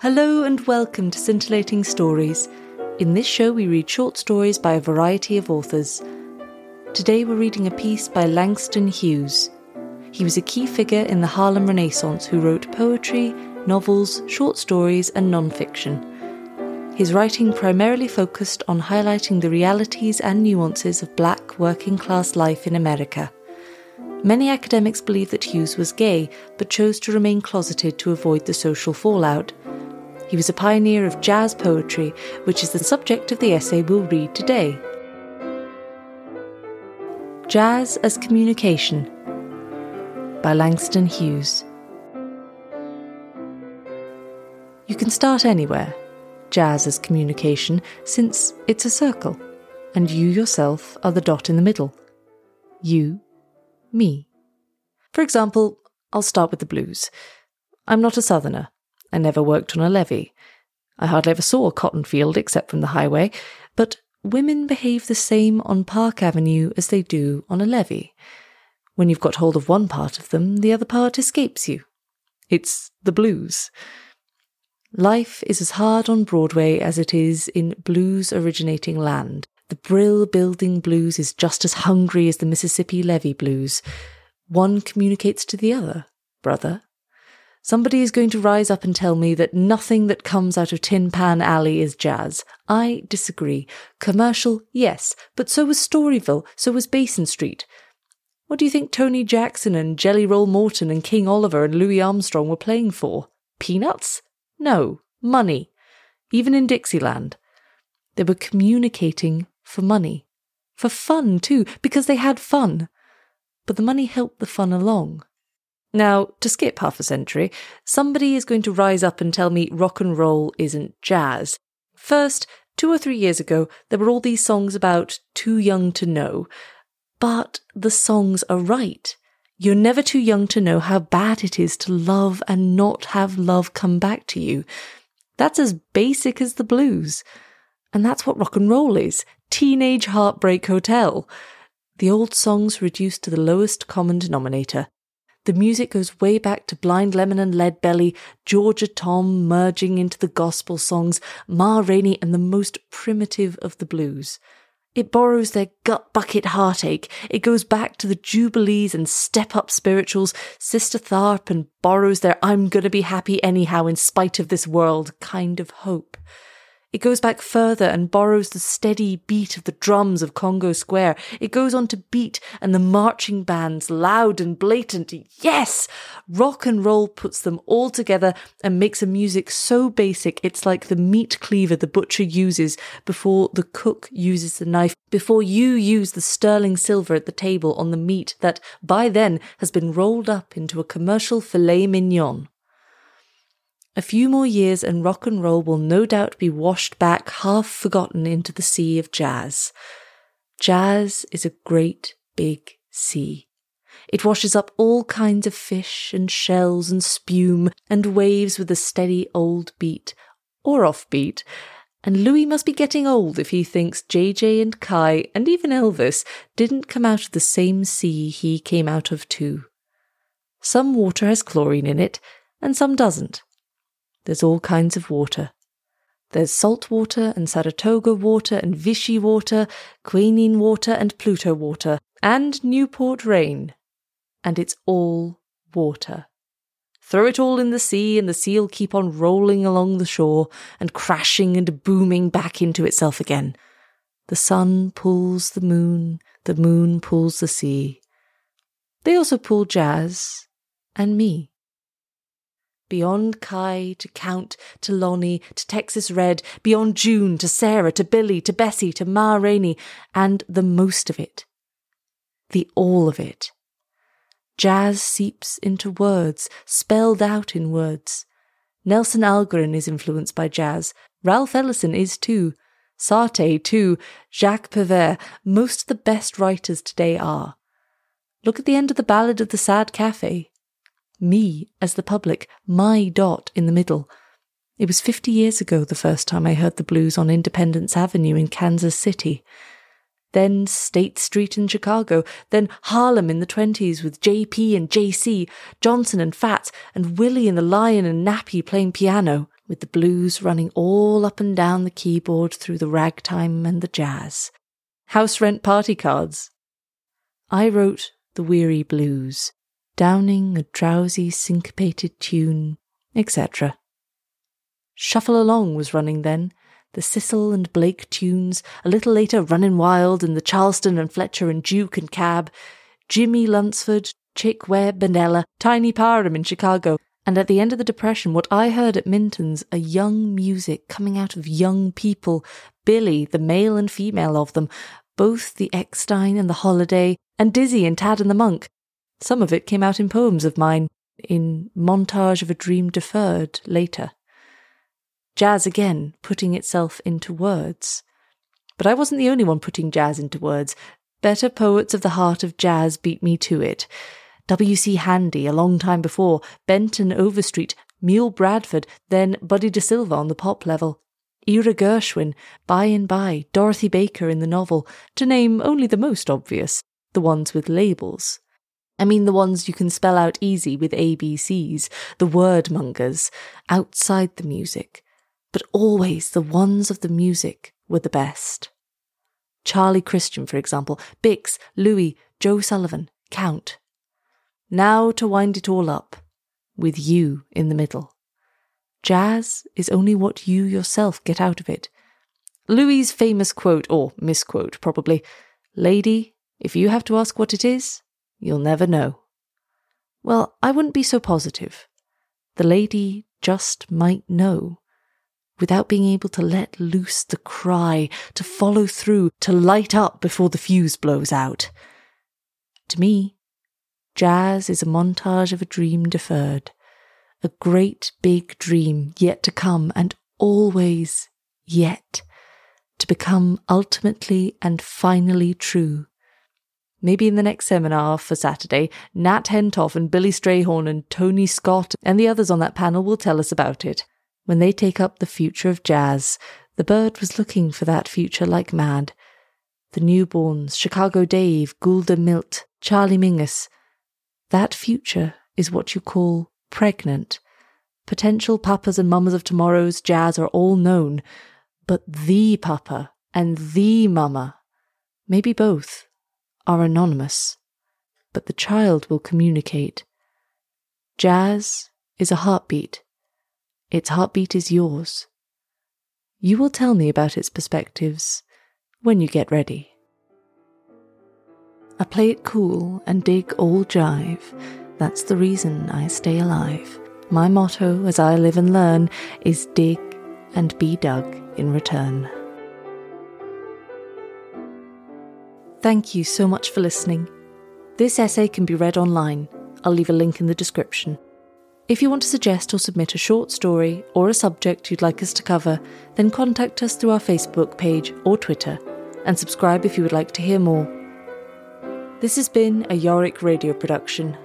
Hello and welcome to Scintillating Stories. In this show, we read short stories by a variety of authors. Today, we're reading a piece by Langston Hughes. He was a key figure in the Harlem Renaissance who wrote poetry, novels, short stories, and non fiction. His writing primarily focused on highlighting the realities and nuances of black working class life in America. Many academics believe that Hughes was gay, but chose to remain closeted to avoid the social fallout. He was a pioneer of jazz poetry, which is the subject of the essay we'll read today. Jazz as Communication by Langston Hughes. You can start anywhere, jazz as communication, since it's a circle, and you yourself are the dot in the middle. You, me. For example, I'll start with the blues. I'm not a southerner. I never worked on a levee. I hardly ever saw a cotton field except from the highway, but women behave the same on Park Avenue as they do on a levee. When you've got hold of one part of them, the other part escapes you. It's the blues. Life is as hard on Broadway as it is in blues originating land. The Brill Building blues is just as hungry as the Mississippi Levee blues. One communicates to the other, brother. Somebody is going to rise up and tell me that nothing that comes out of Tin Pan Alley is jazz. I disagree. Commercial, yes, but so was Storyville, so was Basin Street. What do you think Tony Jackson and Jelly Roll Morton and King Oliver and Louis Armstrong were playing for? Peanuts? No, money. Even in Dixieland. They were communicating for money. For fun, too, because they had fun. But the money helped the fun along. Now, to skip half a century, somebody is going to rise up and tell me rock and roll isn't jazz. First, two or three years ago, there were all these songs about too young to know. But the songs are right. You're never too young to know how bad it is to love and not have love come back to you. That's as basic as the blues. And that's what rock and roll is Teenage Heartbreak Hotel. The old songs reduced to the lowest common denominator. The music goes way back to Blind Lemon and Lead Belly, Georgia Tom merging into the gospel songs, Ma Rainey, and the most primitive of the blues. It borrows their gut bucket heartache. It goes back to the Jubilees and step up spirituals, Sister Tharpe, and borrows their I'm gonna be happy anyhow in spite of this world kind of hope. It goes back further and borrows the steady beat of the drums of Congo Square. It goes on to beat and the marching bands, loud and blatant. Yes! Rock and roll puts them all together and makes a music so basic it's like the meat cleaver the butcher uses before the cook uses the knife, before you use the sterling silver at the table on the meat that by then has been rolled up into a commercial filet mignon. A few more years and rock and roll will no doubt be washed back half forgotten into the sea of jazz. Jazz is a great big sea. It washes up all kinds of fish and shells and spume and waves with a steady old beat, or offbeat, and Louis must be getting old if he thinks JJ and Kai and even Elvis didn't come out of the same sea he came out of too. Some water has chlorine in it, and some doesn't. There's all kinds of water. There's salt water and Saratoga water and Vichy water, quinine water and Pluto water, and Newport rain. And it's all water. Throw it all in the sea, and the sea'll keep on rolling along the shore and crashing and booming back into itself again. The sun pulls the moon, the moon pulls the sea. They also pull jazz and me. Beyond Kai to Count to Lonnie to Texas Red, beyond June to Sarah to Billy to Bessie to Ma Rainey, and the most of it. The all of it. Jazz seeps into words, spelled out in words. Nelson Algren is influenced by jazz. Ralph Ellison is too. Sartre too. Jacques Prévert. Most of the best writers today are. Look at the end of the Ballad of the Sad Cafe me as the public, my dot in the middle. It was 50 years ago the first time I heard the blues on Independence Avenue in Kansas City. Then State Street in Chicago, then Harlem in the 20s with JP and JC, Johnson and Fats, and Willie and the Lion and Nappy playing piano. with the blues running all up and down the keyboard through the ragtime and the jazz. House rent party cards. I wrote the weary blues, downing a drowsy syncopated tune, etc. Shuffle Along was running then, the Sissle and Blake tunes, a little later Runnin' Wild and the Charleston and Fletcher and Duke and Cab, Jimmie Lunceford, Chick Webb and Ella, Tiny Parham in Chicago, and at the end of the Depression, what I heard at Minton's, a young music coming out of young people, Billy, the male and female of them, both the Eckstine and the Holiday, and Dizzy and Tadd and the Monk, some of it came out in poems of mine, in Montage of a Dream Deferred later. Jazz again, putting itself into words. But I wasn't the only one putting jazz into words. Better poets of the heart of jazz beat me to it. W.C. Handy, a long time before, Benton Overstreet, Mule Bradford, then Buddy DeSylva on the pop level. Ira Gershwin, By and By, Dorothy Baker in the novel, to name only the most obvious, the ones with labels. I mean the ones you can spell out easy with ABCs, the word mongers, outside the music. But always the ones of the music were the best. Charlie Christian, for example, Bix, Louis, Joe Sullivan, Count. Now to wind it all up, with you in the middle. Jazz is only what you yourself get out of it. Louis's famous quote, or misquote probably, Lady, if you have to ask what it is, You'll never know. Well, I wouldn't be so positive. The lady just might know without being able to let loose the cry, to follow through, to light up before the fuse blows out. To me, jazz is a montage of a dream deferred, a great big dream yet to come and always yet to become ultimately and finally true Maybe in the next seminar for Saturday, Nat Hentoff and Billy Strayhorn and Tony Scott and the others on that panel will tell us about it. When they take up the future of jazz, the bird was looking for that future like mad. The newborns, Chicago Dave, Gulda Milt, Charlie Mingus. That future is what you call pregnant. Potential papas and mamas of tomorrow's jazz are all known, but the papa and the mama, maybe both, are anonymous, but the child will communicate. Jazz is a heartbeat. Its heartbeat is yours. You will tell me about its perspectives when you get ready. I play it cool and dig all jive. That's the reason I stay alive. My motto as I live and learn is dig and be dug in return. Thank you so much for listening. This essay can be read online. I'll leave a link in the description. If you want to suggest or submit a short story or a subject you'd like us to cover, then contact us through our Facebook page or Twitter, and subscribe if you would like to hear more. This has been a Yorick radio production